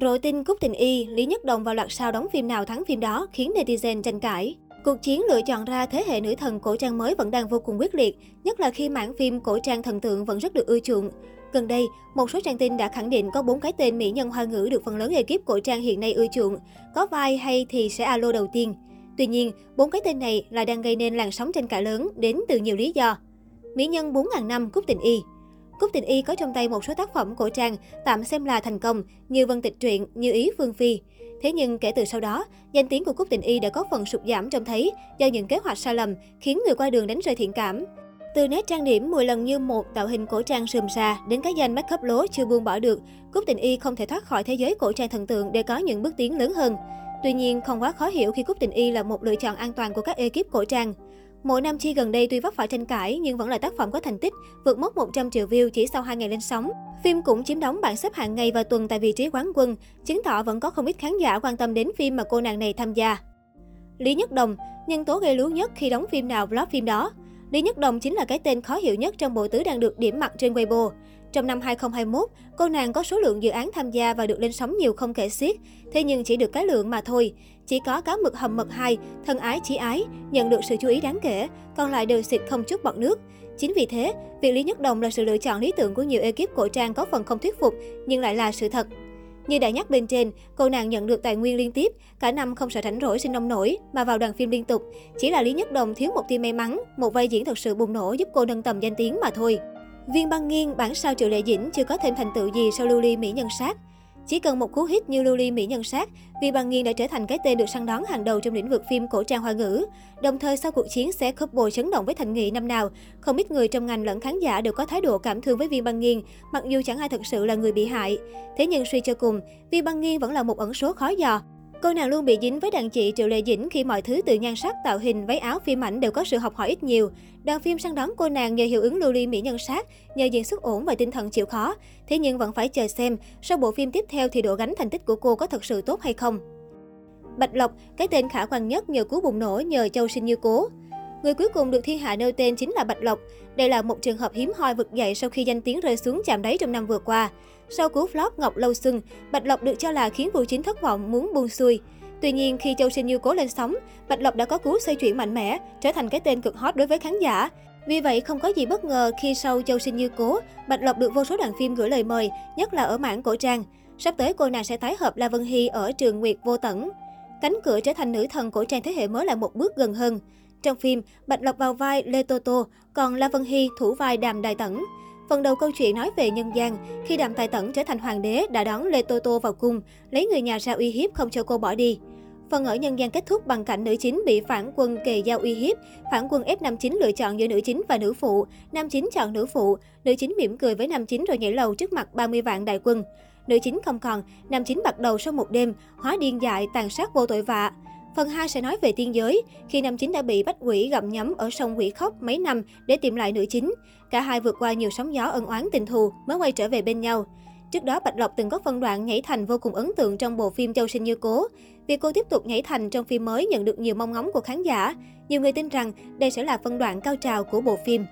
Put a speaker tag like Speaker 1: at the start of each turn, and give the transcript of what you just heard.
Speaker 1: Rồi tin Cúc Tình Y, Lý Nhất Đồng vào loạt sao đóng phim nào thắng phim đó khiến netizen tranh cãi. Cuộc chiến lựa chọn ra thế hệ nữ thần cổ trang mới vẫn đang vô cùng quyết liệt, nhất là khi mảng phim cổ trang thần tượng vẫn rất được ưa chuộng. Gần đây, một số trang tin đã khẳng định có bốn cái tên mỹ nhân hoa ngữ được phần lớn ekip cổ trang hiện nay ưa chuộng. Có vai hay thì sẽ alo đầu tiên. Tuy nhiên, bốn cái tên này lại đang gây nên làn sóng tranh cãi lớn đến từ nhiều lý do. Mỹ nhân 4.000 năm Cúc Tình Y Cúc Tình Y có trong tay một số tác phẩm cổ trang tạm xem là thành công như Vân Tịch Truyện, như Ý Phương Phi. Thế nhưng kể từ sau đó, danh tiếng của Cúc Tình Y đã có phần sụt giảm trông thấy do những kế hoạch sai lầm khiến người qua đường đánh rơi thiện cảm. Từ nét trang điểm 10 lần như một tạo hình cổ trang sườm xà đến cái danh make up lố chưa buông bỏ được, Cúc Tình Y không thể thoát khỏi thế giới cổ trang thần tượng để có những bước tiến lớn hơn. Tuy nhiên, không quá khó hiểu khi Cúc Tình Y là một lựa chọn an toàn của các ekip cổ trang. Mộ Nam Chi gần đây tuy vấp phải tranh cãi nhưng vẫn là tác phẩm có thành tích, vượt mốc 100 triệu view chỉ sau 2 ngày lên sóng. Phim cũng chiếm đóng bảng xếp hạng ngày và tuần tại vị trí quán quân, chứng tỏ vẫn có không ít khán giả quan tâm đến phim mà cô nàng này tham gia. Lý Nhất Đồng, nhân tố gây lú nhất khi đóng phim nào vlog phim đó. Lý Nhất Đồng chính là cái tên khó hiểu nhất trong bộ tứ đang được điểm mặt trên Weibo. Trong năm 2021, cô nàng có số lượng dự án tham gia và được lên sóng nhiều không kể xiết, thế nhưng chỉ được cái lượng mà thôi. Chỉ có cá mực hầm mật 2, thân ái chỉ ái, nhận được sự chú ý đáng kể, còn lại đều xịt không chút bọt nước. Chính vì thế, việc Lý Nhất Đồng là sự lựa chọn lý tưởng của nhiều ekip cổ trang có phần không thuyết phục, nhưng lại là sự thật. Như đã nhắc bên trên, cô nàng nhận được tài nguyên liên tiếp, cả năm không sợ rảnh rỗi sinh nông nổi mà vào đoàn phim liên tục. Chỉ là Lý Nhất Đồng thiếu một tia may mắn, một vai diễn thật sự bùng nổ giúp cô nâng tầm danh tiếng mà thôi. Viên băng nghiêng, bản sao Triệu Lệ Dĩnh chưa có thêm thành tựu gì sau lưu ly Mỹ Nhân Sát. Chỉ cần một cú hit như lưu ly Mỹ Nhân Sát, Viên băng nghiêng đã trở thành cái tên được săn đón hàng đầu trong lĩnh vực phim cổ trang hoa ngữ. Đồng thời sau cuộc chiến sẽ couple chấn động với Thành Nghị năm nào, không ít người trong ngành lẫn khán giả đều có thái độ cảm thương với Viên băng nghiêng, mặc dù chẳng ai thật sự là người bị hại. Thế nhưng suy cho cùng, Viên băng nghiêng vẫn là một ẩn số khó dò. Cô nàng luôn bị dính với đàn chị Triệu Lệ Dĩnh khi mọi thứ từ nhan sắc, tạo hình, váy áo, phim ảnh đều có sự học hỏi ít nhiều. Đoàn phim săn đón cô nàng nhờ hiệu ứng lưu ly mỹ nhân sát, nhờ diễn xuất ổn và tinh thần chịu khó. Thế nhưng vẫn phải chờ xem, sau bộ phim tiếp theo thì độ gánh thành tích của cô có thật sự tốt hay không. Bạch Lộc, cái tên khả quan nhất nhờ cú bùng nổ nhờ Châu Sinh Như Cố. Người cuối cùng được thiên hạ nêu tên chính là Bạch Lộc. Đây là một trường hợp hiếm hoi vực dậy sau khi danh tiếng rơi xuống chạm đáy trong năm vừa qua. Sau cú flop Ngọc Lâu Xuân, Bạch Lộc được cho là khiến Vũ Chính thất vọng muốn buông xuôi. Tuy nhiên, khi Châu Sinh Như cố lên sóng, Bạch Lộc đã có cú xoay chuyển mạnh mẽ, trở thành cái tên cực hot đối với khán giả. Vì vậy, không có gì bất ngờ khi sau Châu Sinh Như cố, Bạch Lộc được vô số đoàn phim gửi lời mời, nhất là ở mảng cổ trang. Sắp tới cô nàng sẽ tái hợp La Vân Hy ở trường Nguyệt Vô Tẩn. Cánh cửa trở thành nữ thần cổ trang thế hệ mới là một bước gần hơn. Trong phim, Bạch Lộc vào vai Lê Tô Tô, còn La Vân Hy thủ vai Đàm đài Tẩn. Phần đầu câu chuyện nói về nhân gian, khi Đàm Tài Tẩn trở thành hoàng đế đã đón Lê Tô Tô vào cung, lấy người nhà ra uy hiếp không cho cô bỏ đi. Phần ở nhân gian kết thúc bằng cảnh nữ chính bị phản quân kề dao uy hiếp. Phản quân ép nam chính lựa chọn giữa nữ chính và nữ phụ. Nam chính chọn nữ phụ. Nữ chính mỉm cười với nam chính rồi nhảy lầu trước mặt 30 vạn đại quân. Nữ chính không còn, nam chính bắt đầu sau một đêm, hóa điên dại, tàn sát vô tội vạ. Phần 2 sẽ nói về tiên giới, khi nam chính đã bị bách quỷ gặm nhấm ở sông quỷ khóc mấy năm để tìm lại nữ chính. Cả hai vượt qua nhiều sóng gió ân oán tình thù mới quay trở về bên nhau. Trước đó, Bạch Lộc từng có phân đoạn nhảy thành vô cùng ấn tượng trong bộ phim Châu Sinh Như Cố. Việc cô tiếp tục nhảy thành trong phim mới nhận được nhiều mong ngóng của khán giả. Nhiều người tin rằng đây sẽ là phân đoạn cao trào của bộ phim.